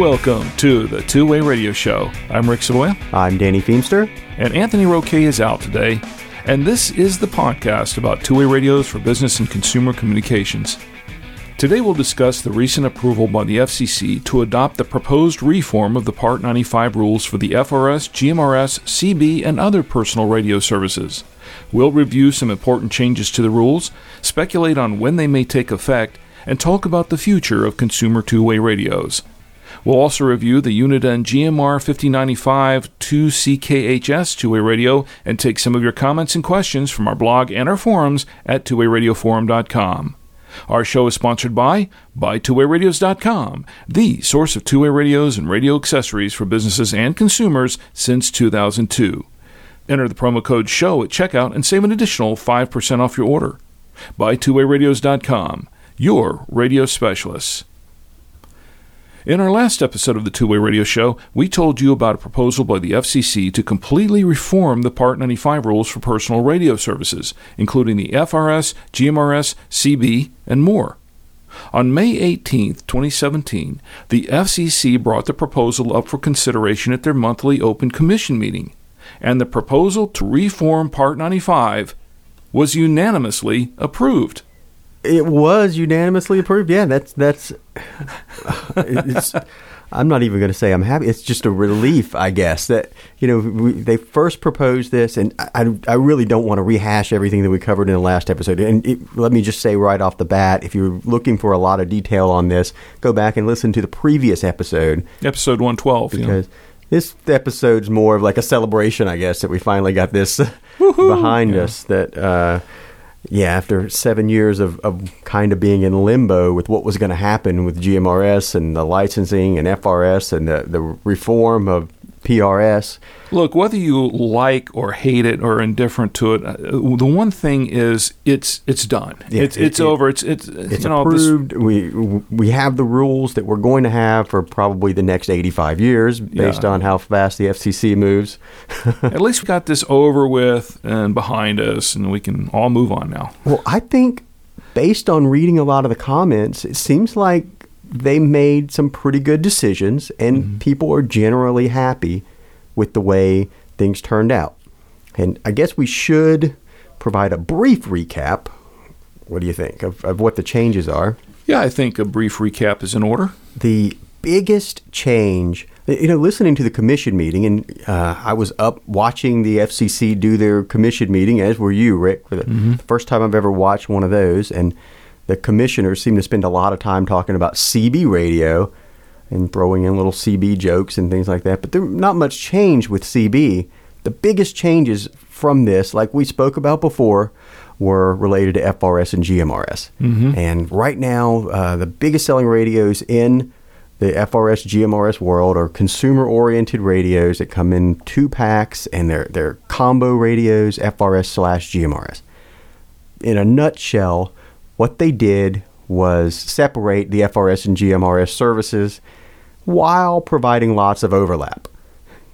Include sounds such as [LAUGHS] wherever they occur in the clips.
Welcome to the Two Way Radio Show. I'm Rick Savoya. I'm Danny Feemster. And Anthony Roque is out today. And this is the podcast about two way radios for business and consumer communications. Today we'll discuss the recent approval by the FCC to adopt the proposed reform of the Part 95 rules for the FRS, GMRS, CB, and other personal radio services. We'll review some important changes to the rules, speculate on when they may take effect, and talk about the future of consumer two way radios. We'll also review the Uniden GMR 5095 2CKHS two way radio and take some of your comments and questions from our blog and our forums at twowayradioforum.com. Our show is sponsored by BuyTwoWayRadios.com, the source of two way radios and radio accessories for businesses and consumers since 2002. Enter the promo code SHOW at checkout and save an additional 5% off your order. BuyTwoWayRadios.com, your radio specialists. In our last episode of the Two Way Radio Show, we told you about a proposal by the FCC to completely reform the Part 95 rules for personal radio services, including the FRS, GMRS, CB, and more. On May 18, 2017, the FCC brought the proposal up for consideration at their monthly open commission meeting, and the proposal to reform Part 95 was unanimously approved. It was unanimously approved. Yeah, that's that's. It's, I'm not even going to say I'm happy. It's just a relief, I guess, that you know we, they first proposed this, and I, I really don't want to rehash everything that we covered in the last episode. And it, let me just say right off the bat, if you're looking for a lot of detail on this, go back and listen to the previous episode, episode 112, because. Yeah. This episode's more of like a celebration, I guess, that we finally got this behind yeah. us. That uh, yeah, after seven years of, of kind of being in limbo with what was going to happen with GMRS and the licensing and FRS and the, the reform of PRS. Look, whether you like or hate it or indifferent to it, uh, the one thing is it's it's done. Yeah, it's it, it's it, over. It's it's it's you know, approved. This, we we have the rules that we're going to have for probably the next 85 years based yeah. on how fast the FCC moves. [LAUGHS] At least we got this over with and behind us and we can all move on now. Well, I think based on reading a lot of the comments, it seems like they made some pretty good decisions, and mm-hmm. people are generally happy with the way things turned out. And I guess we should provide a brief recap. What do you think of, of what the changes are? Yeah, I think a brief recap is in order. The biggest change, you know, listening to the commission meeting, and uh, I was up watching the FCC do their commission meeting, as were you, Rick, for the mm-hmm. first time I've ever watched one of those. And the commissioners seem to spend a lot of time talking about CB radio and throwing in little CB jokes and things like that. But there's not much change with CB. The biggest changes from this, like we spoke about before, were related to FRS and GMRS. Mm-hmm. And right now, uh, the biggest selling radios in the FRS GMRS world are consumer oriented radios that come in two packs and they're, they're combo radios, FRS slash GMRS. In a nutshell, what they did was separate the FRS and GMRS services while providing lots of overlap.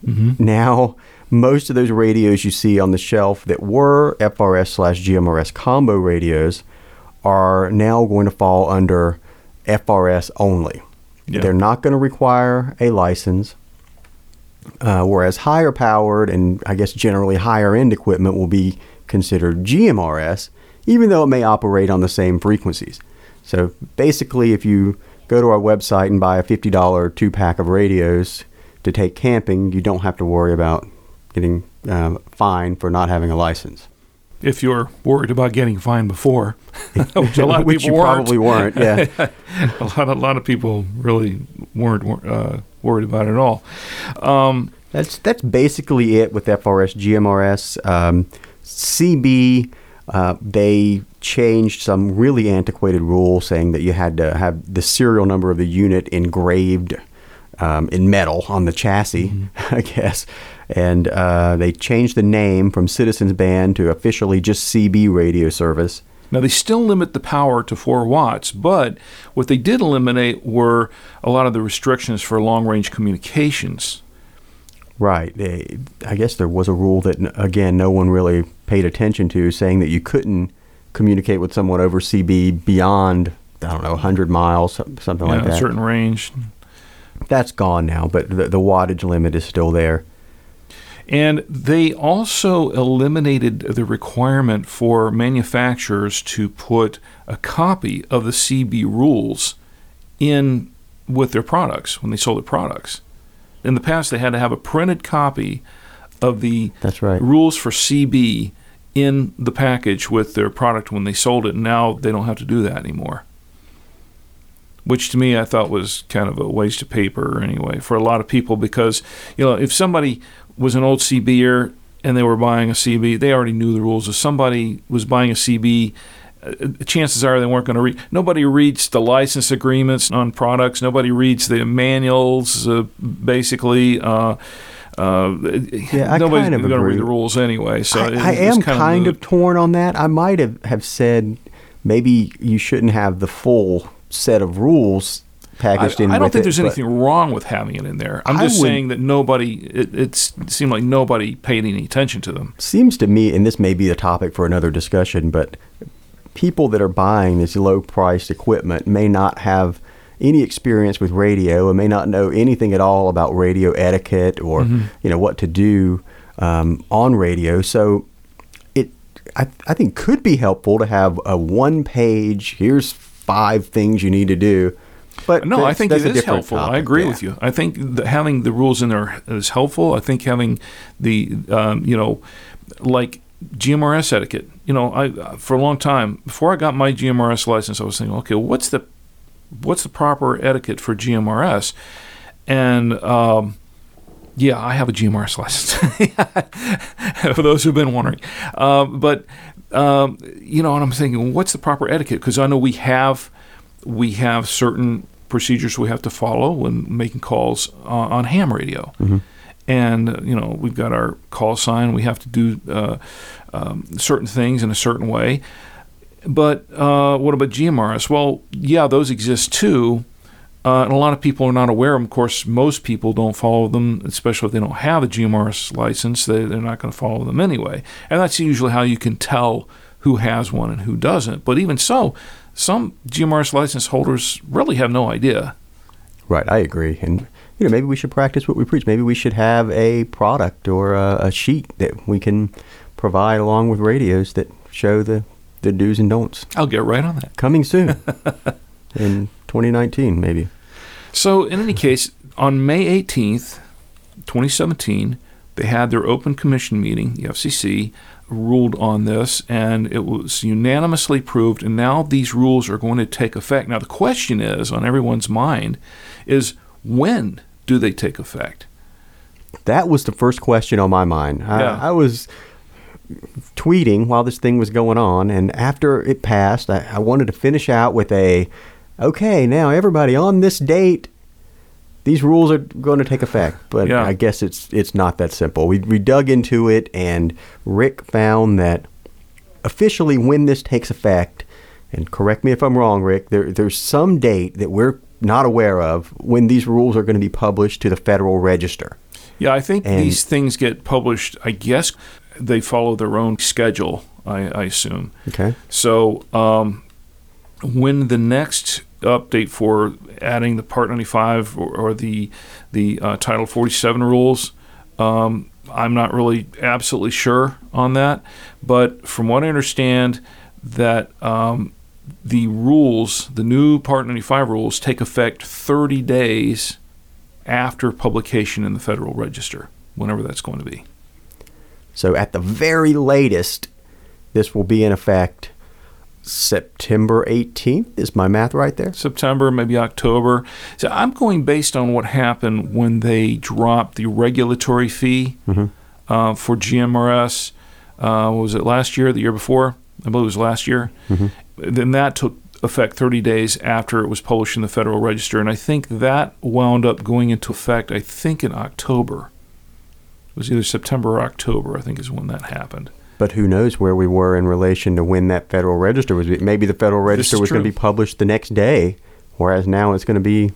Mm-hmm. Now, most of those radios you see on the shelf that were FRS slash GMRS combo radios are now going to fall under FRS only. Yeah. They're not going to require a license, uh, whereas higher powered and I guess generally higher end equipment will be considered GMRS even though it may operate on the same frequencies. So basically, if you go to our website and buy a $50 two pack of radios to take camping, you don't have to worry about getting um, fined for not having a license. If you're worried about getting fined before, [LAUGHS] which a lot of which people you weren't. probably weren't, yeah. [LAUGHS] a lot, a lot of people really weren't uh, worried about it at all. Um, that's that's basically it with FRS, GMRS, um, CB Uh, they changed some really antiquated rule saying that you had to have the serial number of the unit engraved um, in metal on the chassis, [LAUGHS] I guess. And uh, they changed the name from Citizens Band to officially just CB radio service. Now, they still limit the power to 4 watts, but what they did eliminate were a lot of the restrictions for long range communications. Right. Eh, I guess there was a rule that, again, no one really paid attention to, saying that you couldn't communicate with someone over CB beyond, I don't know, 100 miles, some- something like that. a certain range. That's gone now, but the, the wattage limit is still there. And they also eliminated the requirement for manufacturers to put a copy of the CB rules in with their products when they sold their products. In the past, they had to have a printed copy of the That's right. rules for CB in the package with their product when they sold it. Now they don't have to do that anymore. Which to me I thought was kind of a waste of paper anyway for a lot of people because you know if somebody was an old CBer and they were buying a CB, they already knew the rules. If somebody was buying a CB, chances are they weren't going to read. Nobody reads the license agreements on products. Nobody reads the manuals. Uh, basically, uh, uh, Yeah, I nobody's kind of going to read the rules anyway. So I, it- I am kind moot. of torn on that. I might have, have said maybe you shouldn't have the full set of rules packaged I, in I don't think it, there's anything wrong with having it in there. I'm just would- saying that nobody. It, it's- it seemed like nobody paid any attention to them. seems to me, and this may be a topic for another discussion, but people that are buying this low priced equipment may not have any experience with radio and may not know anything at all about radio etiquette or you know what to do um, on radio. So it, I, I think, could be helpful to have a one page. Here's five things you need to do. But No, I think it is helpful. I agree yeah. with you. I think having the rules in there is helpful. I think having the um, you know like GMRS etiquette. You know, I for a long time before I got my GMRS license, I was thinking, okay, what's the what's the proper etiquette for GMRS? And um, yeah, I have a GMRS license. [LAUGHS] for those who've been wondering, um, but um, you know, and I'm thinking, what's the proper etiquette? Because I know we have we have certain procedures we have to follow when making calls uh, on ham radio. And you know we've got our call sign. We have to do uh, um, certain things in a certain way. But uh, what about GMRS? Well, yeah, those exist too. Uh, and a lot of people are not aware of them. Of course, most people don't follow them, especially if they don't have a GMRS license. They, they're not going to follow them anyway. And that's usually how you can tell who has one and who doesn't. But even so, some GMRS license holders really have no idea. Right, I agree. And you know, maybe we should practice what we preach. Maybe we should have a product or a, a sheet that we can provide along with radios that show the the do's and don'ts. I'll get right on that. Coming soon [LAUGHS] in 2019, maybe. So, in any case, on May 18th, 2017, they had their open commission meeting. The FCC ruled on this, and it was unanimously approved. And now these rules are going to take effect. Now, the question is on everyone's mind is when do they take effect? That was the first question on my mind. I, Yeah. I was tweeting while this thing was going on, and after it passed, I, I wanted to finish out with a, okay, now everybody on this date, these rules are going to take effect. But Yeah. I guess it's it's not that simple. We we dug into it, and Rick found that officially when this takes effect, and correct me if I'm wrong, Rick, there there's some date that we're not aware of when these rules are going to be published to the Federal Register. Yeah, I think And- these things get published. I guess they follow their own schedule. I, I assume. Okay. So um, when the next update for adding the Part 95 or, or the the uh, Title 47 rules, um, I'm not really absolutely sure on that. But from what I understand, that um, the rules, the new Part 95 rules, take effect 30 days after publication in the Federal Register, whenever that's going to be. So at the very latest, this will be in effect September 18th. Is my math right there? September, maybe October. So I'm going based on what happened when they dropped the regulatory fee uh, for GMRS. Uh, what was it last year, the year before? I believe it was last year. Then that took effect 30 days after it was published in the Federal Register, and I think that wound up going into effect. I think in October. It was either September or October. I think is when that happened. But who knows where we were in relation to when that Federal Register was? Maybe the Federal Register is was going to be published the next day, whereas now it's going to be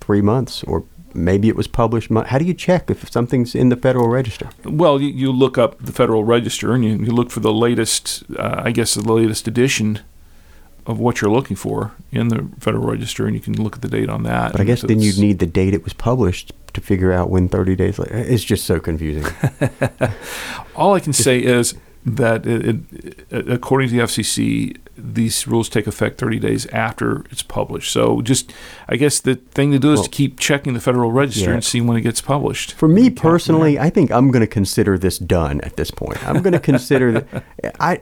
three months, or maybe it was published. How do you check if something's in the Federal Register? Well, you, you look up the Federal Register and you, you look for the latest, uh, I guess, the latest edition of what you're looking for in the Federal Register, and you can look at the date on that. But I guess then you'd need the date it was published to figure out when 30 days later. It's just so confusing. [LAUGHS] All I can say is that, it, it, according to the FCC, these rules take effect 30 days after it's published. So, just I guess the thing to do is Well- to keep checking the Federal Register Yeah. and see when it gets published. For me And count from personally. I think I'm going to consider this done at this point. I'm going to consider that [LAUGHS] I.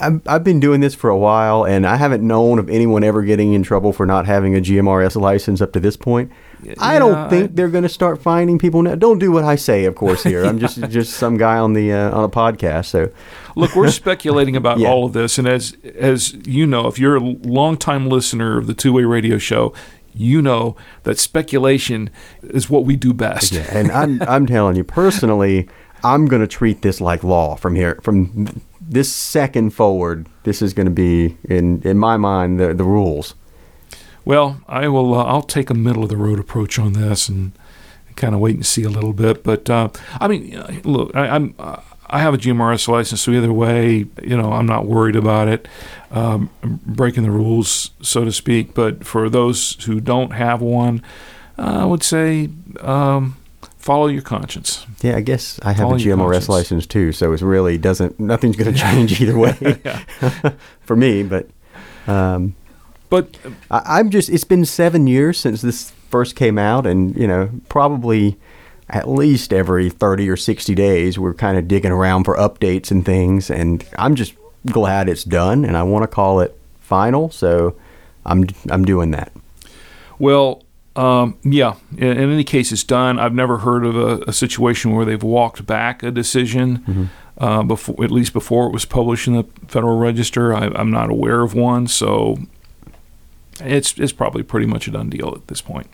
I've, I've been doing this for a while, and I haven't known of anyone ever getting in trouble for not having a GMRS license up to this point. I don't think I- they're going to start finding people now. Don't do what I say, of course. Here, I'm just [LAUGHS] just some guy on the uh, on a podcast. So Look, we're speculating about [LAUGHS] Yeah. all of this, and as as you know, if you're a longtime listener of the Two Way Radio Show, you know that speculation is what we do best. Yeah, and I'm I'm telling you personally, [LAUGHS] I'm going to treat this like law from here from this second forward. This is going to be in in my mind the the rules. Well, I will. Uh, I'll take a middle of the road approach on this and kind of wait and see a little bit. But uh, I mean, uh, look, I, I'm. Uh, I have a GMRS license, so either way, you know, I'm not worried about it um, breaking the rules, so to speak. But for those who don't have one, uh, I would say um, follow your conscience. Yeah, I guess I have Follow a GMRS license too, so it really doesn't nothing's going [LAUGHS] to change either way [LAUGHS] [LAUGHS] for me. But um, But I, I'm just it's been seven years since this first came out, and you know probably at least every thirty or sixty days we're kind of digging around for updates and things, and I'm just glad it's done, and I want to call it final. So I'm I'm doing that. Well, um, yeah. In, in any case, it's done. I've never heard of a, a situation where they've walked back a decision uh, before, at least before it was published in the Federal Register. I, I'm not aware of one, so it's it's probably pretty much a done deal at this point.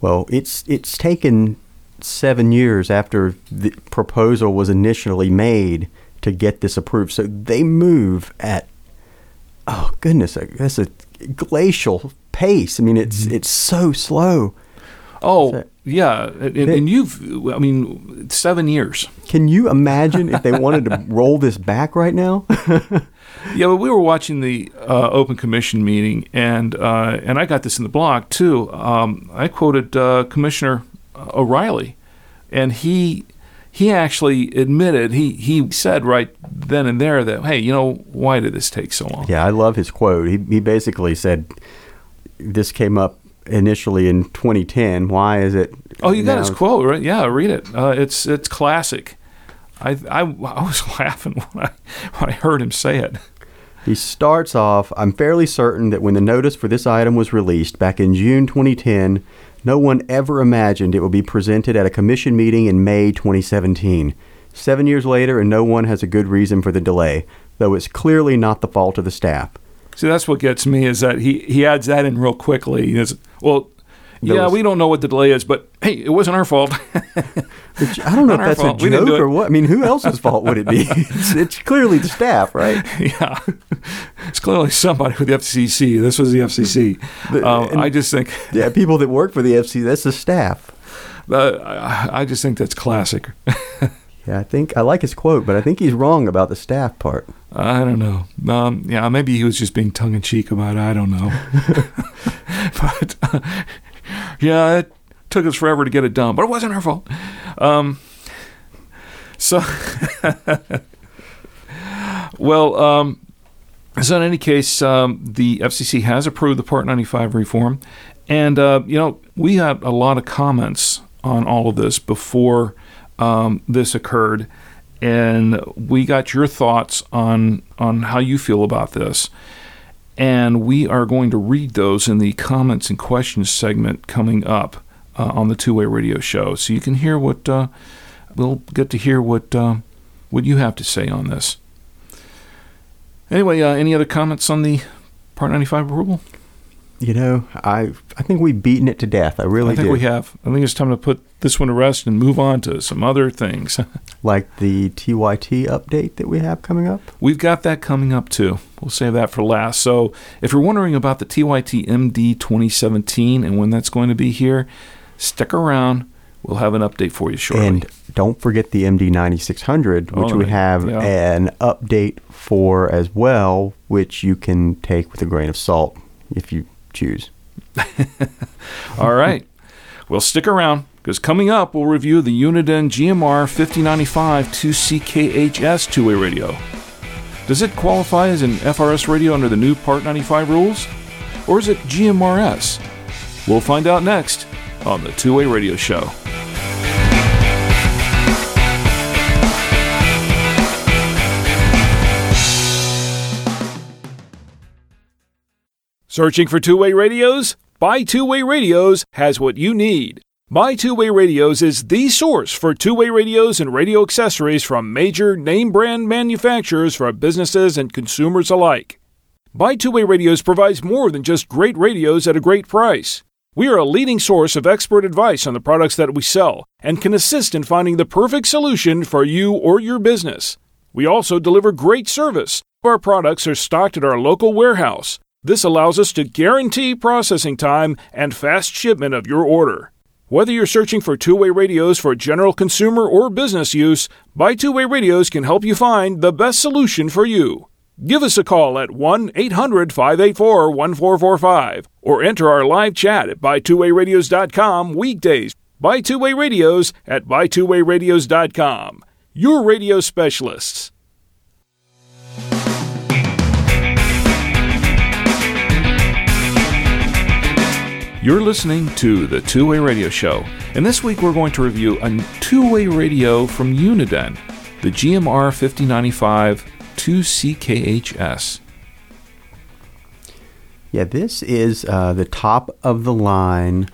Well, it's it's taken seven years after the proposal was initially made to get this approved. So they move at oh goodness, that's a glacial pace. I mean, it's it's so slow. Oh, So- yeah, and, and you've, I mean, seven years. Can you imagine if they wanted to [LAUGHS] roll this back right now? [LAUGHS] Yeah, but we were watching the uh, open commission meeting, and uh, and I got this in the blog too. Um, I quoted uh, Commissioner O'Rielly, and he he actually admitted he he said right then and there that hey, you know, why did this take so long? yeah, I love his quote. He he basically said this came up initially in 2010. Why is it? Oh, you got his quote right? Yeah, read it. Uh, it's it's classic. I, I I was [LAUGHS] laughing when I when I heard him say it. He starts off I'm fairly certain that when the notice for this item was released back in June 2010, no one ever imagined it would be presented at a commission meeting in May 2017. Seven years later, and no one has a good reason for the delay, though it's clearly not the fault of the staff. See, that's what gets me is that he, he adds that in real quickly. He says, well, yeah, was- we don't know what the delay is, but hey, it wasn't our fault. [LAUGHS] I don't know if that's fault. a joke do or what. I mean, who else's fault would it be? [LAUGHS] It's, it's clearly the staff, right? [LAUGHS] yeah, it's clearly somebody with the FCC. This was the FCC. The- Um, and- I just think, Yeah, people that work for the FCC, that's the staff. uh, I, I just think that's classic. Yeah, I think I like his quote, but I think he's wrong about the staff part. I don't know. Um, yeah, maybe he was just being tongue in cheek about it. I don't know. [LAUGHS] but uh, [LAUGHS] yeah, it took us forever to get it done, but it wasn't our fault. Um, so, [LAUGHS] well, um, so in any case, um, the FCC has approved the Part 95 reform, and uh, you know we had a lot of comments on all of this before um, this occurred, and we got your thoughts on on how you feel about this, and we are going to read those in the comments and questions segment coming up uh, on the Two Way Radio Show, so you can hear what uh, we'll get to hear what uh, what you have to say on this. Anyway, uh, any other comments on the Part 95 approval? You know, I I think we've beaten it to death. I really I think do. we have. I think it's time to put this one to rest and move on to some other things. [LAUGHS] Like the TYT update that we have coming up. We've got that coming up too. We'll save that for last. So, if you're wondering about the TYT MD 2017 and when that's going to be here, stick around. We'll have an update for you shortly. And don't forget the MD 9600, which Oh, we have yeah. an update for as well, which you can take with a grain of salt if you choose. [LAUGHS] All right. Well, stick around because coming up, we'll review the Uniden GMR 5095 2CKHS two way radio. Does it qualify as an FRS radio under the new Part 95 rules? Or is it GMRS? We'll find out next on the Two Way Radio Show. Searching for two way radios? Buy Two Way Radios has what you need. Buy Two Way Radios is the source for two way radios and radio accessories from major name brand manufacturers for businesses and consumers alike. Buy Two Way Radios provides more than just great radios at a great price. We are a leading source of expert advice on the products that we sell and can assist in finding the perfect solution for you or your business. We also deliver great service. Our products are stocked at our local warehouse. This allows us to guarantee processing time and fast shipment of your order. Whether you're searching for two way radios for general consumer or business use, Buy Two Way Radios can help you find the best solution for you. Give us a call at 1 800 584 1445 or enter our live chat at buytwowayradios.com weekdays. Buy Two Way Radios at buytwowayradios.com. Your radio specialists. You're listening to the Two Way Radio Show, and this week we're going to review a two way radio from Uniden, the GMR 5095 2CKHS. Yeah, this is uh, the top of the line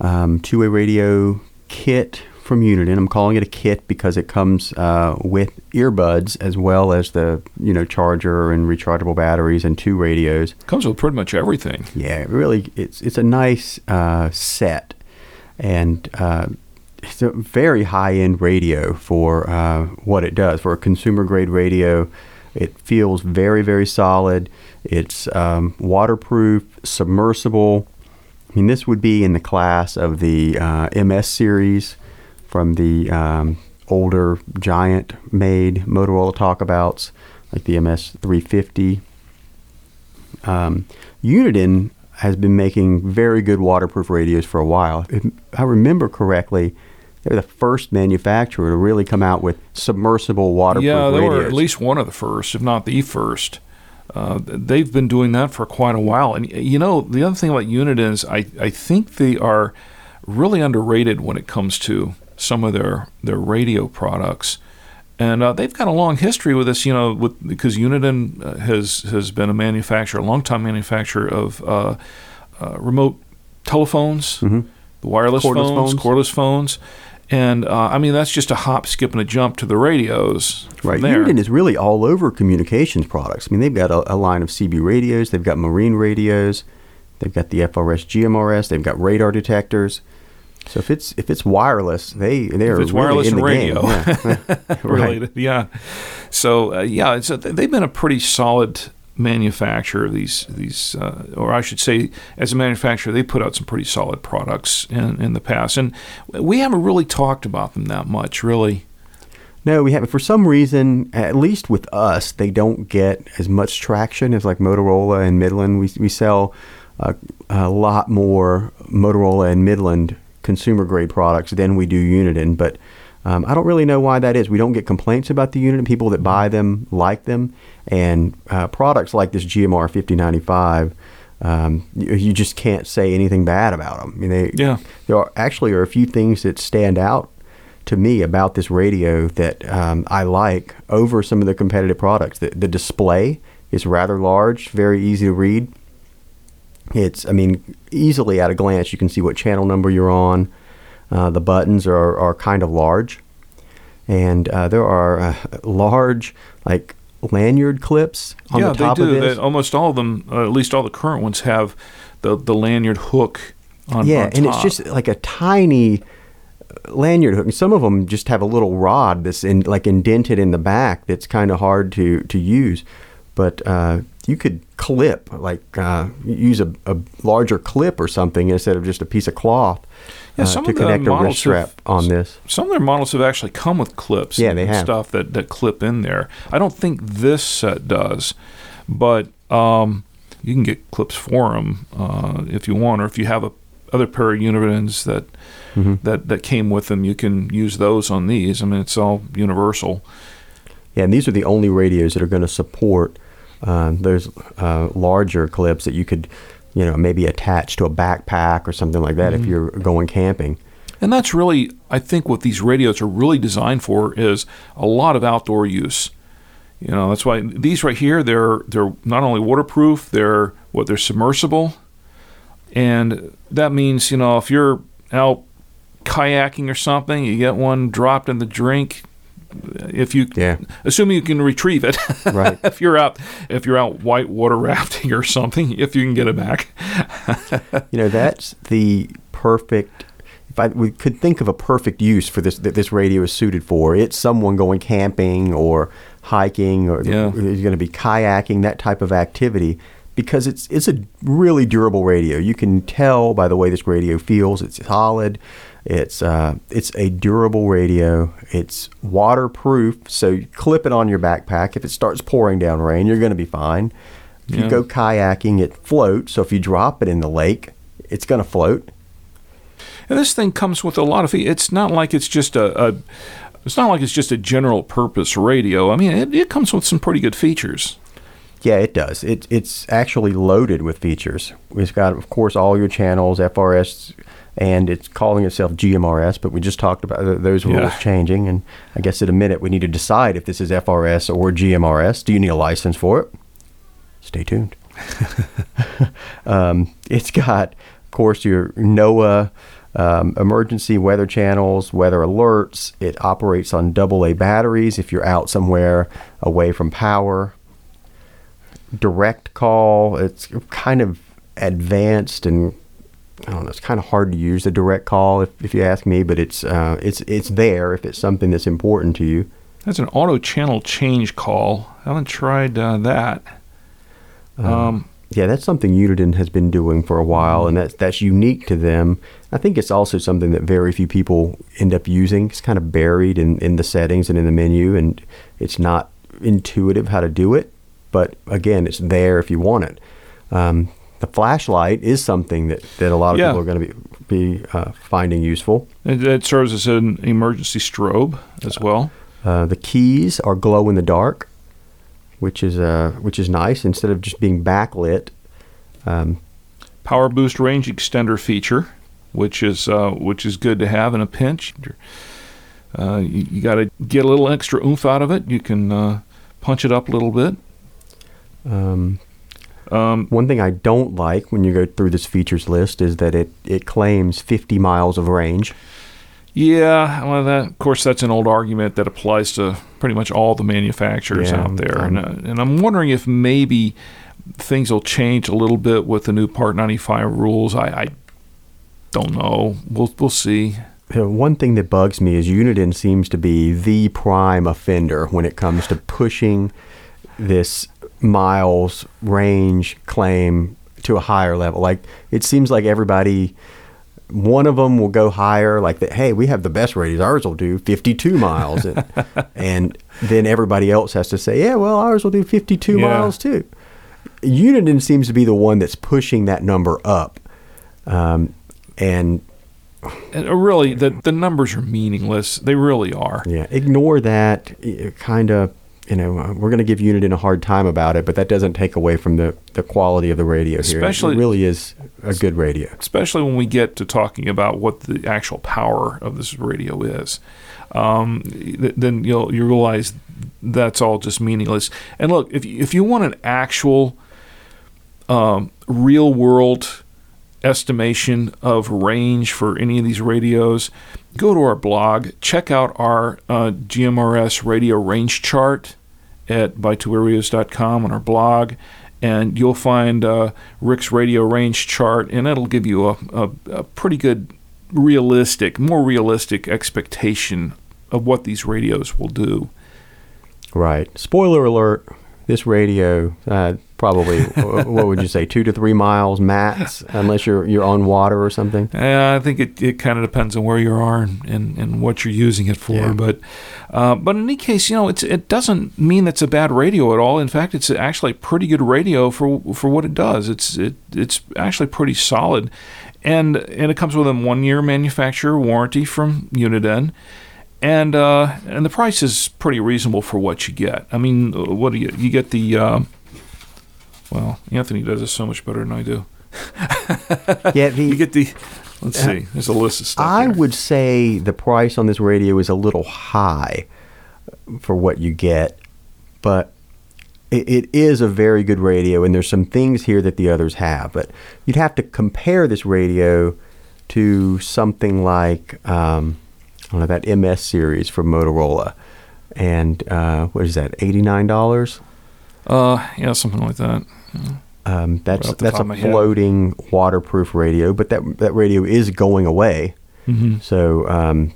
um, two way radio kit from Uniden. I'm calling it a kit because it comes uh, with earbuds as well as the you know charger and rechargeable batteries and two radios. Comes with pretty much everything. Yeah, it really, it's it's a nice uh, set, and uh, it's a very high end radio for uh, what it does for a consumer grade radio. It feels very very solid. It's um, waterproof, submersible. I mean, this would be in the class of the uh, MS series from the um, older giant made Motorola talkabouts, like the MS 350 um, Uniden has been making very good waterproof radios for a while. If I remember correctly, they were the first manufacturer to really come out with submersible waterproof yeah, they radios. were at least one of the first, if not the first. Uh, they've been doing that for quite a while. And, you know, the other thing about Uniden is I, I think they are really underrated when it comes to some of their, their radio products. And uh, they've got a long history with this, you know, with, because Uniden uh, has has been a manufacturer, a long time manufacturer of uh, uh, remote telephones, the wireless Mm-hmm. Cordless phones, phones. cordless phones, and uh, I mean that's just a hop, skip, and a jump to the radios. Right. there. Uniden is really all over communications products. I mean, they've got a, a line of CB radios, they've got marine radios, they've got the FRS GMRS, they've got radar detectors. So if it's if it's wireless, they they're it's really wireless in and the radio. game. Yeah. [LAUGHS] [LAUGHS] related. Yeah. So uh, yeah, a, they've been a pretty solid manufacturer. These these, uh, or I should say, as a manufacturer, they put out some pretty solid products in in the past, and we haven't really talked about them that much, really. No, we haven't. For some reason, at least with us, they don't get as much traction as like Motorola and Midland. We, we sell uh, a lot more Motorola and Midland consumer grade products than we do Uniden. But um, I don't really know why that is. We don't get complaints about the Uniden. People that buy them like them. And uh, products like this GMR 5095, um, you, you just can't say anything bad about them. I mean, they, Yeah. there are actually are a few things that stand out to me about this radio that um, I like over some of the competitive products. The, the display is rather large, very easy to read. It's, I mean, easily at a glance, you can see what channel number you're on. Uh, the buttons are, are kind of large. And uh, there are uh, large, like lanyard clips on yeah, the top they do. of this. They- almost all of them, uh, at least all the current ones, have the the lanyard hook on. Top. Yeah, on and it's just like a tiny uh, lanyard hook. And some of them just have a little rod that's in, like indented in the back that's kind of hard to to use. But uh, you could clip, like uh, use a, a larger clip or something instead of just a piece of cloth Yeah, uh, some to of the connect a wrist strap have- on this. Some of their models have actually come with clips. Yeah, and they have. stuff that, that clip in there. I don't think this set does, but um, you can get clips for them uh, if you want, or if you have a other pair of Unidens that Mm-hmm. that that came with them, you can use those on these. I mean, it's all universal. Yeah, and these are the only radios that are going to support uh, those uh, larger clips that you could, you know, maybe attach to a backpack or something like that if Mm-hmm. you're going camping. And that's really, I think, what these radios are really designed for is a lot of outdoor use. You know, that's why these right here they're they're not only waterproof, they're what they're submersible, and that means you know if you're out kayaking or something, you get one dropped in the drink. If you, Yeah. assuming you can retrieve it, Right. [LAUGHS] if you're out, if you're out white water rafting or something, if you can get it back. [LAUGHS] You know, that's the perfect. If I we could think of a perfect use for this that this radio is suited for, it's someone going camping or hiking or Yeah. is going to be kayaking that type of activity because it's it's a really durable radio. You can tell by the way this radio feels. It's solid. It's uh, it's a durable radio. It's waterproof, so you clip it on your backpack. If it starts pouring down rain, you're going to be fine. If Yeah. you go kayaking, it floats. So if you drop it in the lake, it's going to float. And this thing comes with a lot of. It's not like it's just a. a it's not like it's just a general purpose radio. I mean, it, it comes with some pretty good features. Yeah, it does. It, it's actually loaded with features. It's got, of course, all your channels, FRS, and it's calling itself GMRS, but we just talked about those rules Yeah. changing. And I guess in a minute we need to decide if this is FRS or GMRS. Do you need a license for it? Stay tuned. [LAUGHS] um, it's got, of course, your NOAA um, emergency weather channels, weather alerts. It operates on AA batteries if you're out somewhere away from power. Direct call. It's kind of advanced and I don't know. It's kind of hard to use the direct call if, if you ask me, but it's uh, it's it's there if it's something that's important to you. That's an auto channel change call. I haven't tried uh, that. Um, Yeah, that's something Uniden has been doing for a while, and that's that's unique to them. I think it's also something that very few people end up using. It's kind of buried in, in the settings and in the menu, and it's not intuitive how to do it. But again, it's there if you want it. Um, the flashlight is something that, that a lot of Yeah. people are going to be be uh, finding useful. it, it serves as an emergency strobe as well. Uh, the keys are glow in the dark, which is uh, which is nice instead of just being backlit. Um, Power boost range extender feature, which is uh, which is good to have in a pinch. Uh, you you got to get a little extra oomph out of it. You can uh, punch it up a little bit. um, Um, One thing I don't like when you go through this features list is that it, it claims 50 miles of range. Yeah, well, that of course that's an old argument that applies to pretty much all the manufacturers Yeah, out there, and, uh, and I'm wondering if maybe things will change a little bit with the new Part 95 rules. I, I don't know. We'll we'll see. One thing that bugs me is Uniden seems to be the prime offender when it comes to pushing this miles range claim to a higher level. Like it seems like everybody, one of them will go higher, like that. Hey, we have the best radios. Ours will do 52 miles, and, [LAUGHS] and then everybody else has to say, yeah, well, ours will do 52 Yeah. miles too. Uniden seems to be the one that's pushing that number up, um, and And uh, really, the the numbers are meaningless. They really are. Yeah, ignore that. Kind of, you know, uh, we're going to give Uniden a hard time about it, but that doesn't take away from the, the quality of the radio here. Especially- it really is a good radio. especially when we get to talking about what the actual power of this radio is. Um, th- then you'll you realize that's all just meaningless. And look, if you, if you want an actual um, real world estimation of range for any of these radios, go to our blog, check out our uh, GMRS radio range chart, at buytwowayradios.com on our blog, and you'll find uh, Rick's radio range chart, and that'll give you a, a, a pretty good, realistic, more realistic expectation of what these radios will do. Right. Spoiler alert: this radio uh, probably [LAUGHS] what would you say, two to three miles max, unless you're you're on water or something. Uh, I think it, it kind of depends on where you are and, and, and what you're using it for. Yeah. But uh, but in any case, you know, it's it doesn't mean it's a bad radio at all. In fact, it's actually a pretty good radio for for what it does. It's it it's actually pretty solid, and and it comes with a one year manufacturer warranty from Uniden. And uh, and the price is pretty reasonable for what you get. I mean, what do you you get the uh, well, Anthony does this so much better than I do. [LAUGHS] Yeah, the, You get the. Let's see. There's a list of stuff. I here. would say the price on this radio is a little high for what you get, but it, it is a very good radio, and there's some things here that the others have. But you'd have to compare this radio to something like um, I don't know that MS series from Motorola, and uh, what is that? Eighty nine dollars. Uh, yeah, something like that. Um, that's the that's a head. floating waterproof radio, but that that radio is going away. Mm-hmm. So um,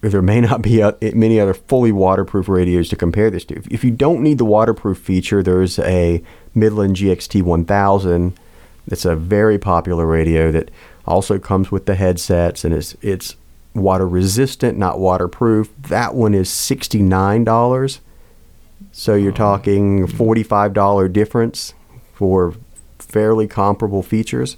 there may not be uh, many other fully waterproof radios to compare this to. If, if you don't need the waterproof feature, there's a Midland GXT 1000. It's a very popular radio that also comes with the headsets and it's it's water resistant, not waterproof. That one is sixty nine dollars. So you're talking forty five dollar difference for fairly comparable features.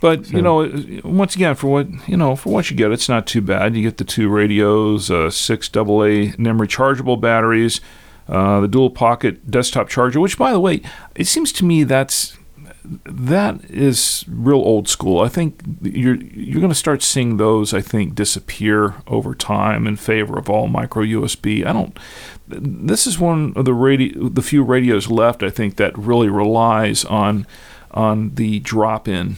But you know, once again, for what you know, for what you get, it's not too bad. You get the two radios, uh, six AA NiMH rechargeable batteries, uh, the dual pocket desktop charger. Which, by the way, it seems to me that's that is real old school. I think you're you're going to start seeing those. I think disappear over time in favor of all micro USB. I don't. This is one of the radio, the few radios left. I think that really relies on on the drop in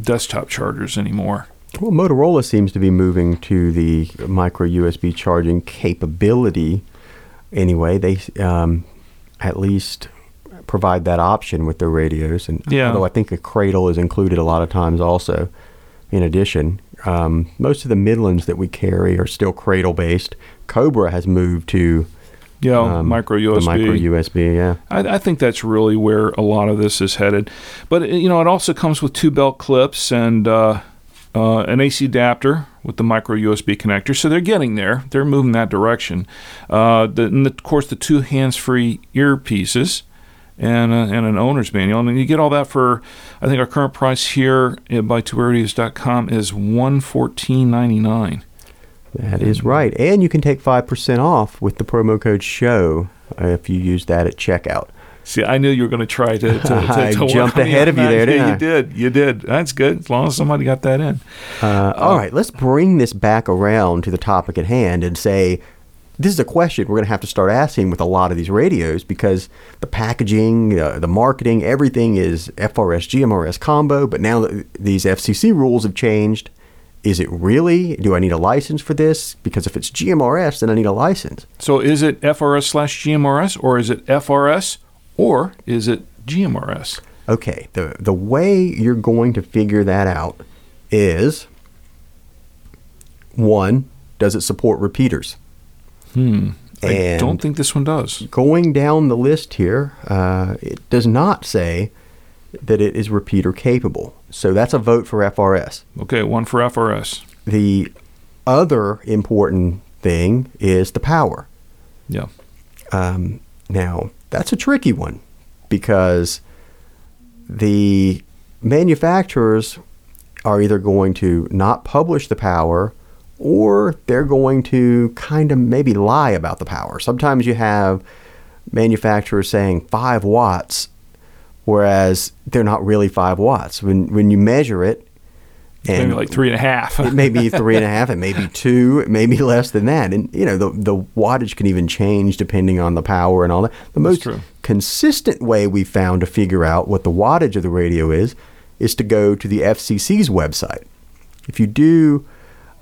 desktop chargers anymore. Well, Motorola seems to be moving to the micro USB charging capability. Anyway, they um, at least provide that option with their radios, and Yeah. although I think a cradle is included a lot of times also. In addition, um, most of the Midlands that we carry are still cradle based. Cobra has moved to Yeah, um, micro the USB. micro USB. Yeah, I, I think that's really where a lot of this is headed. But uh, you know, it also comes with two belt clips and uh, uh, an AC adapter with the micro USB connector. So they're getting there. They're moving that direction. Uh, the, and of course, the two hands-free earpieces. And, uh, and an owner's manual. And you get all that for, I think our current price here at by2radios.com is one fourteen ninety nine. that is right. And you can take five percent off with the promo code SHOW uh, if you use that at checkout. See, I knew you were going to try to, to, [LAUGHS] to, to jumped ahead of you there, didn't Yeah, I? You did. You did. That's good. As long as somebody got that in. Uh, all right, let's bring this back around to the topic at hand and say this is a question we're going to have to start asking with a lot of these radios because the packaging, uh, the marketing, everything is FRS GMRS combo. But now that these FCC rules have changed, is it really? Do I need a license for this? Because if it's GMRS, then I need a license. So is it FRS slash GMRS or is it FRS or is it GMRS? Okay, the the way you're going to figure that out is one, does it support repeaters? Hmm. I And- don't think this one does. going down the list here, uh, it does not say that it is repeater capable. So that's a vote for FRS. Okay, one for FRS. The other important thing is the power. Yeah. Um, now, that's a tricky one because the manufacturers are either going to not publish the power or they're going to kind of maybe lie about the power. Sometimes you have manufacturers saying 5 watts whereas they're not really 5 watts. When when you measure it and Maybe like three and a half. it may be [LAUGHS] three and a half, it may be two, it may be less than that. And you know, the the wattage can even change depending on the power and all that. The most true. consistent way we found to figure out what the wattage of the radio is is to go to the FCC's website. If you do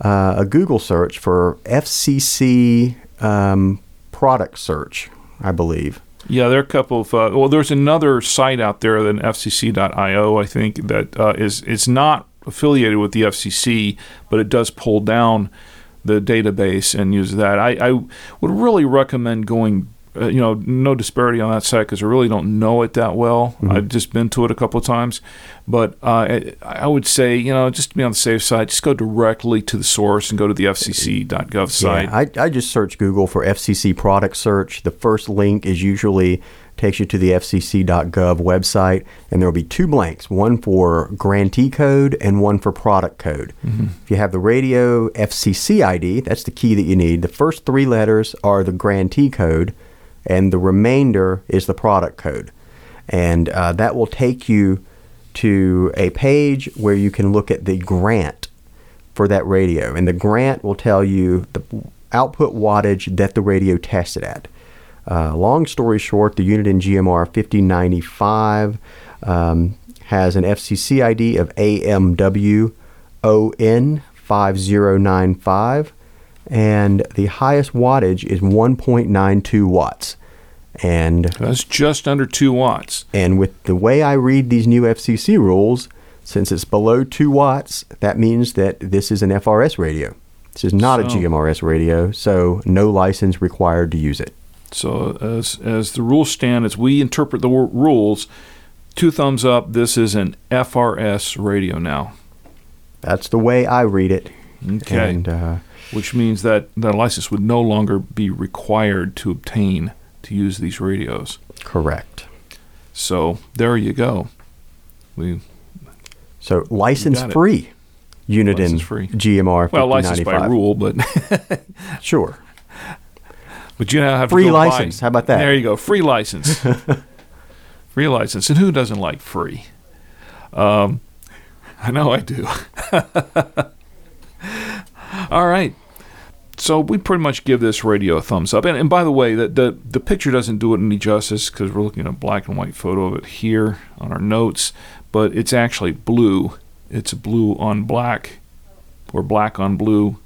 uh, a Google search for FCC um, product search, I believe. Yeah, there are a couple of. Uh, well, there's another site out there than FCC.io. I think that uh, is it's not affiliated with the FCC, but it does pull down the database and use that. I, I would really recommend going. Uh, you know, no disparity on that site because I really don't know it that well. Mm-hmm. I've just been to it a couple of times, but uh, I, I would say, you know, just to be on the safe side, just go directly to the source and go to the FCC.gov site. Yeah, I, I just search Google for FCC product search. The first link is usually takes you to the FCC.gov website, and there will be two blanks one for grantee code and one for product code. If you have the radio FCC ID, that's the key that you need. The first three letters are the grantee code, and the remainder is the product code. And uh, that will take you to a page where you can look at the grant for that radio. And the grant will tell you the output wattage that the radio tested at. Uh, long story short, the Uniden GMR 5095 um, has an FCC ID of AMWON5095, and the highest wattage is 1.92 watts. And That's just under two watts. and with the way I read these new FCC rules, since it's below 2 watts, that means that this is an FRS radio. This is not a So- GMRS radio, so no license required to use it. So as as the rules stand, as we interpret the w- rules, two thumbs up. This is an FRS radio now. That's the way I read it. Okay. And uh, which means that that license would no longer be required to obtain to use these radios. correct. So there you go. We So license free Uniden License-free. GMR 5095. well licensed by rule, but [LAUGHS] Sure. but you now have to Free go buy- license. How about that? There you go, free license. [LAUGHS] free license, and who doesn't like free? Um, I know I do. [LAUGHS] All right. So we pretty much give this radio a thumbs up. And, and by the way, the, the the picture doesn't do it any justice because we're looking at a black and white photo of it here on our notes, but it's actually blue. It's blue on black, or black on blue.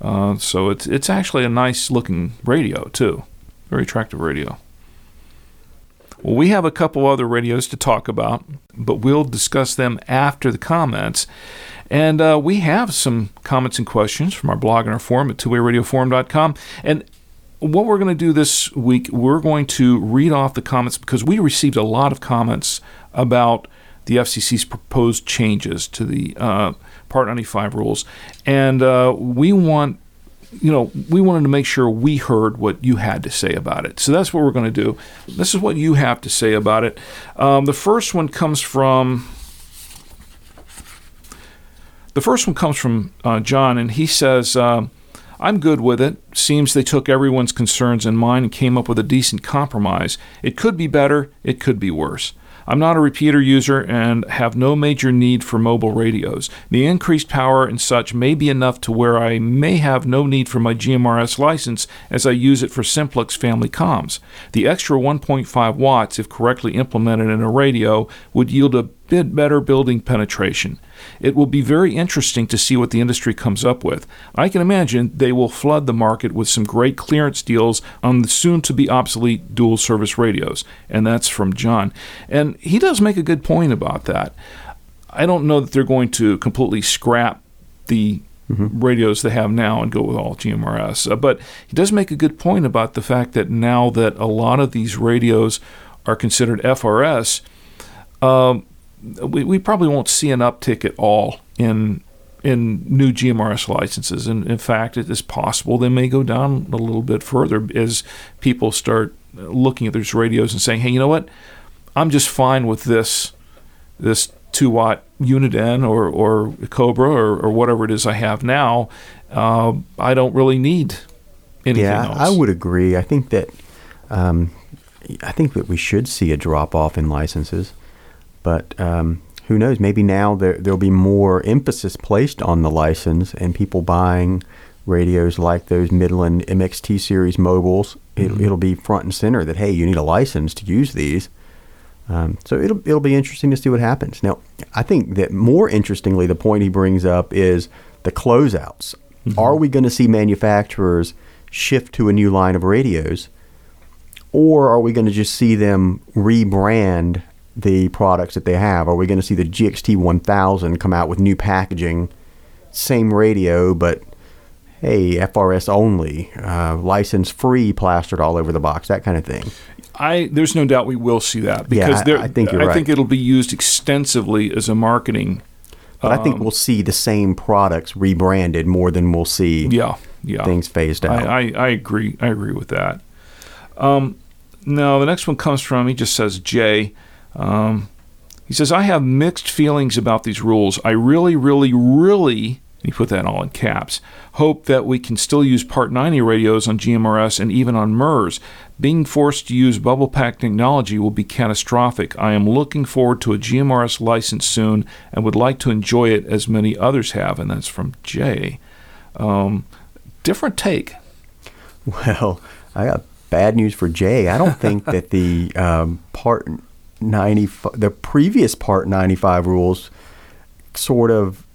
Uh, so it's it's actually a nice looking radio too, very attractive radio. Well, we have a couple other radios to talk about, but we'll discuss them after the comments. And uh, we have some comments and questions from our blog and our forum at twowayradioforum.com. And what we're going to do this week, we're going to read off the comments because we received a lot of comments about the FCC's proposed changes to the uh, Part 95 rules. And uh, we want you know, we wanted to make sure we heard what you had to say about it. So that's what we're going to do. This is what you have to say about it. Um, the first one comes from. The first one comes from uh, John, and he says, uh, I'm good with it. Seems they took everyone's concerns in mind and came up with a decent compromise. It could be better, it could be worse. I'm not a repeater user and have no major need for mobile radios. The increased power and such may be enough to where I may have no need for my GMRS license as I use it for simplex family comms. The extra 1.5 watts, if correctly implemented in a radio, would yield a bit better building penetration. It will be very interesting to see what the industry comes up with. I can imagine they will flood the market with some great clearance deals on the soon to be obsolete dual service radios. And that's from John. And he does make a good point about that. I don't know that they're going to completely scrap the radios they have now and go with all GMRS. Uh, but he does make a good point about the fact that now that a lot of these radios are considered FRS, um, we, we probably won't see an uptick at all in in new GMRS licenses. And in fact, it is possible they may go down a little bit further as people start looking at these radios and saying, "Hey, you know what? I'm just fine with this this two watt Uniden or or Cobra or, or whatever it is I have now. Uh, I don't really need anything yeah, else." I would agree. I think that um, I think that we should see a drop off in licenses, but um, who knows? Maybe now there there'll be more emphasis placed on the license and people buying radios like those Midland MXT series mobiles. It, It'll be front and center that hey, you need a license to use these. Um, so it'll it'll be interesting to see what happens. Now, I think that more interestingly, the point he brings up is the closeouts. Are we going to see manufacturers shift to a new line of radios, or are we going to just see them rebrand the products that they have? Are we going to see the GXT 1000 come out with new packaging, same radio, but hey, FRS only, uh, license free, plastered all over the box, that kind of thing? I there's no doubt we will see that Yeah, because I- there- I think you're I right. think it'll be used extensively as a marketing. But I think we'll see the same products rebranded more than we'll see Yeah, yeah. things phased out. I, I, I agree. I agree with that. Um, now the next one comes from he just says Jay. Um, he says I have mixed feelings about these rules. I really, really, really. He put that all in caps. Hope that we can still use Part 90 radios on GMRS and even on MURS. Being forced to use bubble pack technology will be catastrophic. I am looking forward to a GMRS license soon and would like to enjoy it as many others have. And that's from Jay. Um, different take. Well, I got bad news for Jay. I don't think that the um, part ninety, the previous part ninety five rules, sort of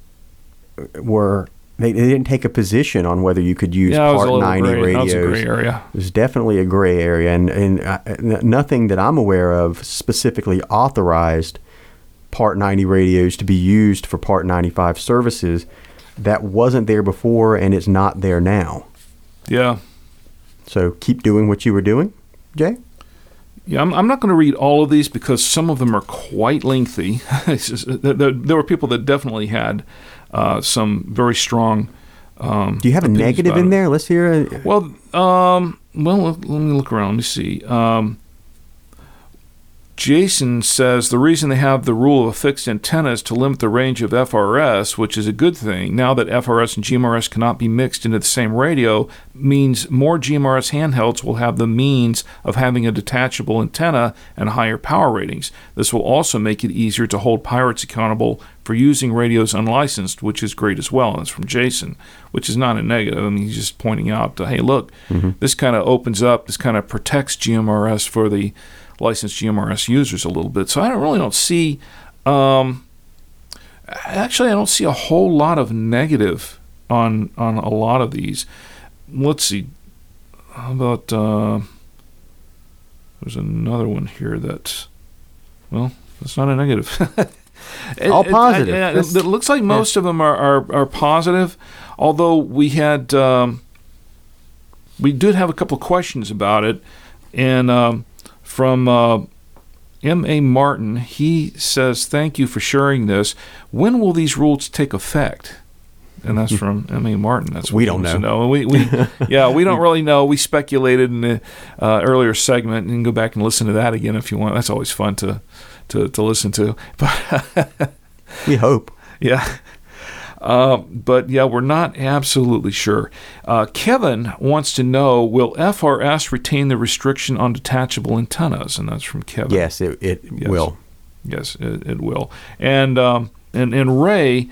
were they, they didn't take a position on whether you could use Yeah, it was a part ninety gray. That was a gray area. There's definitely a gray area, and and uh, nothing that I'm aware of specifically authorized Part 90 radios to be used for Part 95 services. That wasn't there before, and it's not there now. Yeah. So keep doing what you were doing, Jay. Yeah, I'm, I'm not going to read all of these because some of them are quite lengthy. [LAUGHS] Just- there, there- there were people that definitely had uh, some very strong. Um, Do you have a negative in there? Let's hear. it. Well, um, well, let let me look around. Let me see. Um, Jason says the reason they have the rule of a fixed antenna is to limit the range of FRS, which is a good thing. Now that FRS and GMRS cannot be mixed into the same radio, means more GMRS handhelds will have the means of having a detachable antenna and higher power ratings. This will also make it easier to hold pirates accountable for using radios unlicensed, which is great as well. And it's from Jason, which is not a negative. I mean, he's just pointing out, uh, hey, look, this kind of opens up, this kind of protects GMRS for the licensed GMRS users a little bit. So I don't really don't see. Um, actually, I don't see a whole lot of negative on on a lot of these. Let's see. How about uh, there's another one here that well, it's not a negative. [LAUGHS] It- All positive. It, it, That's- it looks like most of them are, are, are positive, although we had um, we did have a couple questions about it, and um, from uh, M. A. Martin, he says, "Thank you for sharing this. When will these rules take effect?" And that's from [LAUGHS] M. A. Martin. That's what We don't to know. We, we [LAUGHS] yeah, we don't really know. We speculated in the uh, earlier segment, and you can go back and listen to that again if you want. That's always fun to to, to listen to. [LAUGHS] But We hope. yeah. Uh, but yeah, we're not absolutely sure. Uh, Kevin wants to know Will FRS retain the restriction on detachable antennas? And that's from Kevin. Yes, it, it Yes. will. Yes, it, it will. And, um, and, and Ray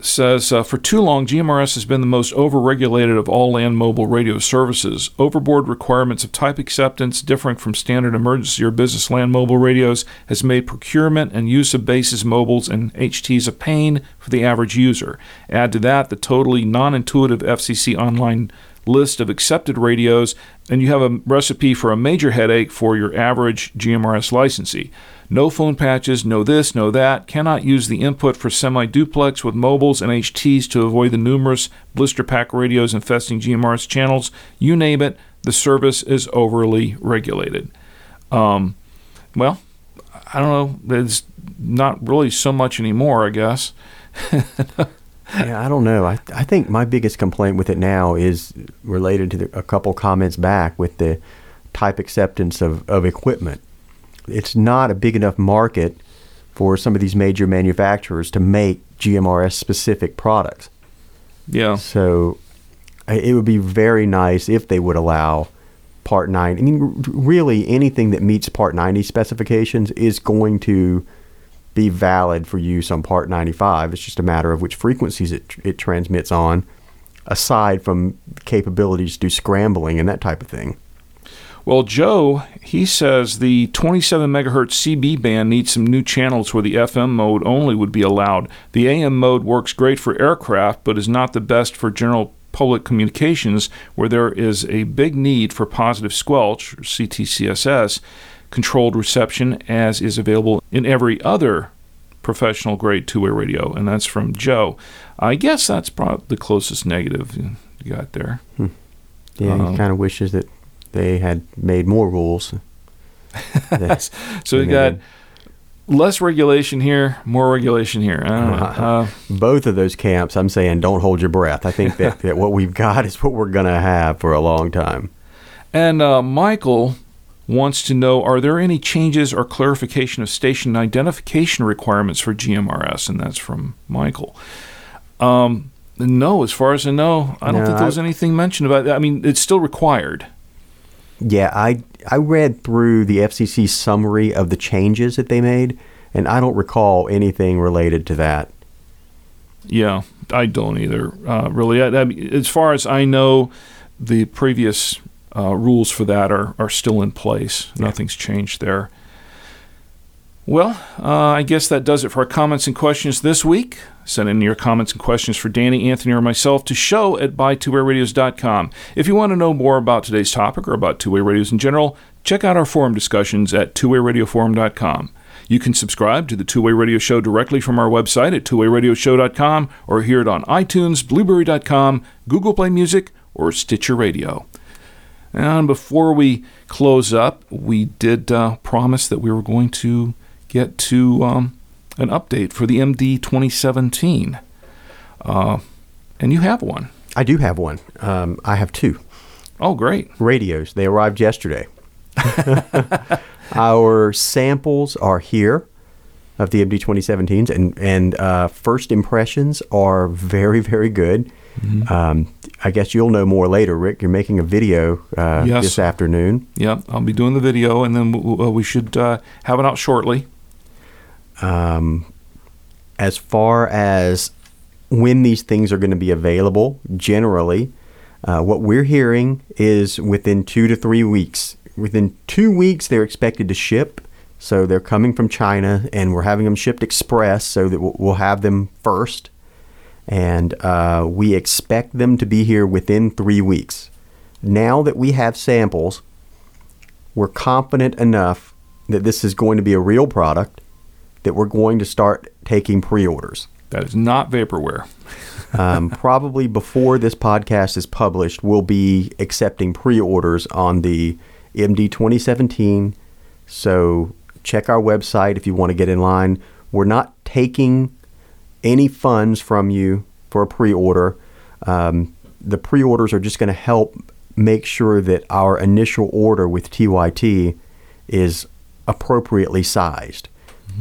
says uh, For too long, GMRS has been the most overregulated of all land mobile radio services. Overboard requirements of type acceptance, differing from standard emergency or business land mobile radios, has made procurement and use of bases mobiles and HTs a pain for the average user. Add to that the totally non intuitive FCC online list of accepted radios, and you have a recipe for a major headache for your average GMRS licensee. No phone patches, no this, no that. Cannot use the input for semi duplex with mobiles and HTs to avoid the numerous blister pack radios infesting GMRS channels. You name it, the service is overly regulated. Um, well, I don't know. It's not really so much anymore, I guess. [LAUGHS] Yeah, I don't know. I, I think my biggest complaint with it now is related to the, a couple comments back with the type acceptance of, of equipment. It's not a big enough market for some of these major manufacturers to make GMRS specific products. Yeah. So it would be very nice if they would allow Part 9. I mean, really, anything that meets Part 90 specifications is going to be valid for use on Part 95. It's just a matter of which frequencies it, it transmits on, aside from capabilities to do scrambling and that type of thing. Well, Joe, he says the 27 megahertz CB band needs some new channels where the FM mode only would be allowed. The AM mode works great for aircraft, but is not the best for general public communications where there is a big need for positive squelch, or CTCSS, controlled reception as is available in every other professional grade two way radio. And that's from Joe. I guess that's probably the closest negative you got there. Yeah, Um, he kind of wishes that they had made more rules. [LAUGHS] So we got did. Less regulation here, more regulation here. I don't know. Uh, both of those camps, I'm saying, don't hold your breath. I think that, [LAUGHS] that what we've got is what we're going to have for a long time. And uh, Michael wants to know Are there any changes or clarification of station identification requirements for GMRS? And that's from Michael. Um, no, as far as I know, I don't No, think there was anything mentioned about that. I mean, it's still required. Yeah, I I read through the FCC summary of the changes that they made, and I don't recall anything related to that. Yeah, I don't either, uh, really. I, I as far as I know, the previous uh, rules for that are, are still in place. Nothing's changed there. Well, uh, I guess that does it for our comments and questions this week. Send in your comments and questions for Danny, Anthony, or myself to show at buytwowayradios.com. If you want to know more about today's topic or about two-way radios in general, check out our forum discussions at twowayradioforum.com. You can subscribe to the Two Way Radio Show directly from our website at twowayradioshow.com or hear it on iTunes, Blubrry.com, Google Play Music, or Stitcher Radio. And before we close up, we did uh, promise that we were going to get to um, an update for the MD 2017. Uh, and you have one. I do have one. Um, I have two Oh, great. radios. They arrived yesterday. [LAUGHS] Our samples are here of the MD 2017s, and and uh, first impressions are very very good. Um, I guess you'll know more later, Rick. You're making a video uh, Yes. this afternoon. Yeah, I'll be doing the video, and then w- w- we should uh, have it out shortly. Um, as far as when these things are going to be available, generally, uh, what we're hearing is within two to three weeks. Within two weeks, they're expected to ship. So they're coming from China, and we're having them shipped express so that we'll have them first. And uh, we expect them to be here within three weeks. Now that we have samples, we're confident enough that this is going to be a real product that we're going to start taking pre-orders. That is not vaporware. [LAUGHS] Um, probably before this podcast is published, we'll be accepting pre-orders on the MD 2017. So check our website if you want to get in line. We're not taking any funds from you for a pre-order. Um, the pre-orders are just going to help make sure that our initial order with TYT is appropriately sized.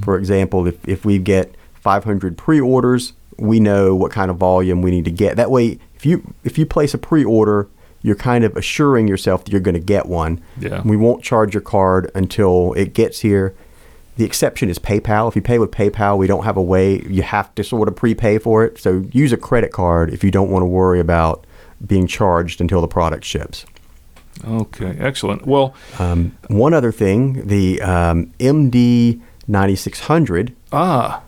For example, if, if we get 500 pre-orders, we know what kind of volume we need to get. That way, if you if you place a pre-order, you're kind of assuring yourself that you're going to get one. Yeah. We won't charge your card until it gets here. The exception is PayPal. If you pay with PayPal, we don't have a way. You have to sort of prepay for it. So use a credit card if you don't want to worry about being charged until the product ships. Okay, excellent. Well, Um, one other thing, the um, MD 9600 ah,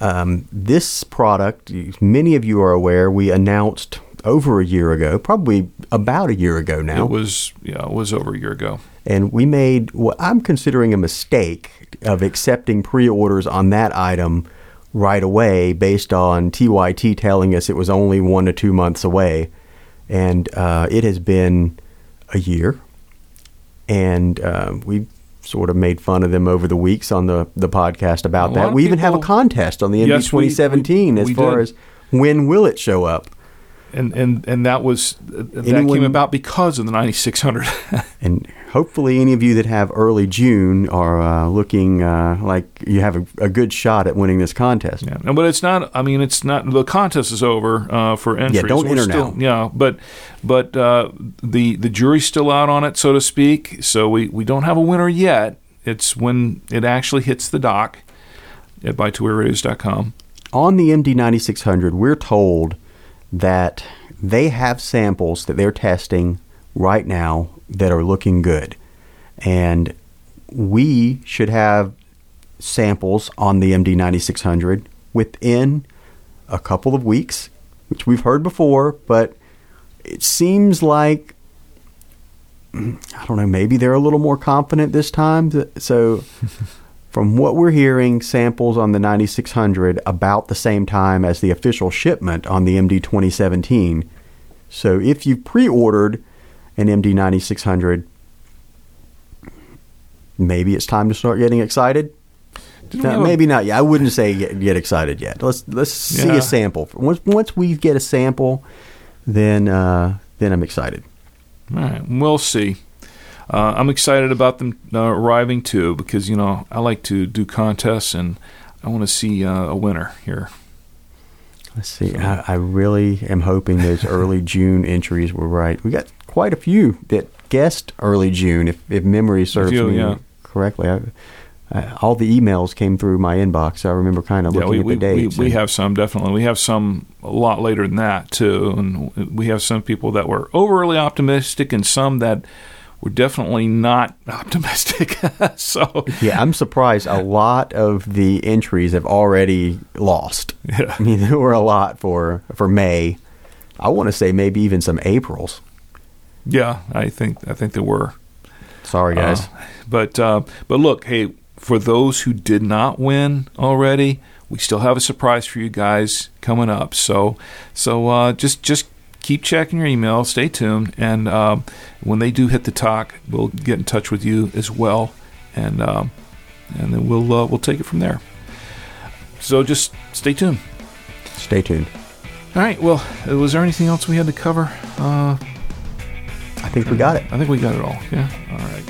Um, this product, many of you are aware, we announced over a year ago, probably about a year ago now, it was yeah, it was over a year ago. and we made what I'm considering a mistake of accepting pre-orders on that item right away based on TYT telling us it was only one to two months away, and uh, it has been a year, and uh, we sort of made fun of them over the weeks on the, the podcast about A that. We even have a contest on the MD Yes, we- 2017 we- as we far did. as when will it show up. And and and that was that Anyone- came about because of the 9600. [LAUGHS] And hopefully, any of you that have early June are uh, looking uh, like you have a, a good shot at winning this contest. Yeah, but it's not. I mean, it's not. The contest is over uh, for entries. Yeah, don't We're enter still, now. Yeah, but but uh, the the jury's still out on it, so to speak. So we we don't have a winner yet. It's when it actually hits the dock at buytwowayradios.com. On the MD 9600, we're told that they have samples that they're testing right now that are looking good. And we should have samples on the MD 9600 within a couple of weeks, which we've heard before, but it seems like I don't know. Maybe they're a little more confident this time. So, [LAUGHS] from what we're hearing, samples on the 9600 about the same time as the official shipment on the MD 2017. So, if you pre-ordered an MD 9600, maybe it's time to start getting excited. No, have a- maybe not yet. I wouldn't say get, get excited yet. Let's let's see Yeah. a sample. Once once we get a sample, then uh, then I'm excited. All right, we'll see. Uh, I'm excited about them uh, arriving too because you know I like to do contests and I want to see uh, a winner here. Let's see. I, I really am hoping those [LAUGHS] early June entries were right. We got quite a few that guessed early June, if if memory serves me yeah. correctly. I, I, all the emails came through my inbox. So I remember kind of Yeah, looking we, at the we, dates. we and- have some definitely. We have some a lot later than that too, and we have some people that were overly optimistic and some that were definitely not optimistic. [LAUGHS] so Yeah, I'm surprised. A lot of the entries have already lost. Yeah. I mean, [LAUGHS] there were a lot for for May. I want to say maybe even some Aprils. yeah, I think I think there were. Sorry, guys. Uh, but uh, but look, hey, for those who did not win already, we still have a surprise for you guys coming up. So so uh, just just keep checking your email, stay tuned, and um, when they do hit the talk, we'll get in touch with you as well, and um, and then we'll uh, we'll take it from there. So just stay tuned. Stay tuned. All right. Well, was there anything else we had to cover? Uh, I think we got it. I think we got it all. Yeah. All right.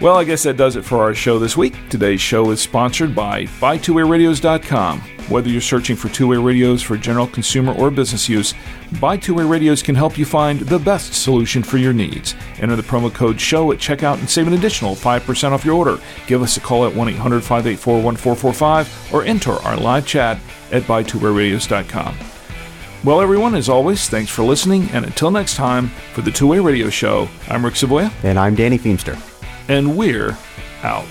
Well, I guess that does it for our show this week. Today's show is sponsored by BuyTwoWayRadios.com. Whether you're searching for two-way radios for general consumer or business use, Buy Two-Way Radios can help you find the best solution for your needs. Enter the promo code SHOW at checkout and save an additional 5% off your order. Give us a call at 1-800-584-1445 or enter our live chat at BuyTwoWayRadios.com. Well, everyone, as always, thanks for listening, and until next time, for the Two Way Radio Show, I'm Rick Savoya, And I'm Danny Feemster. and we're out.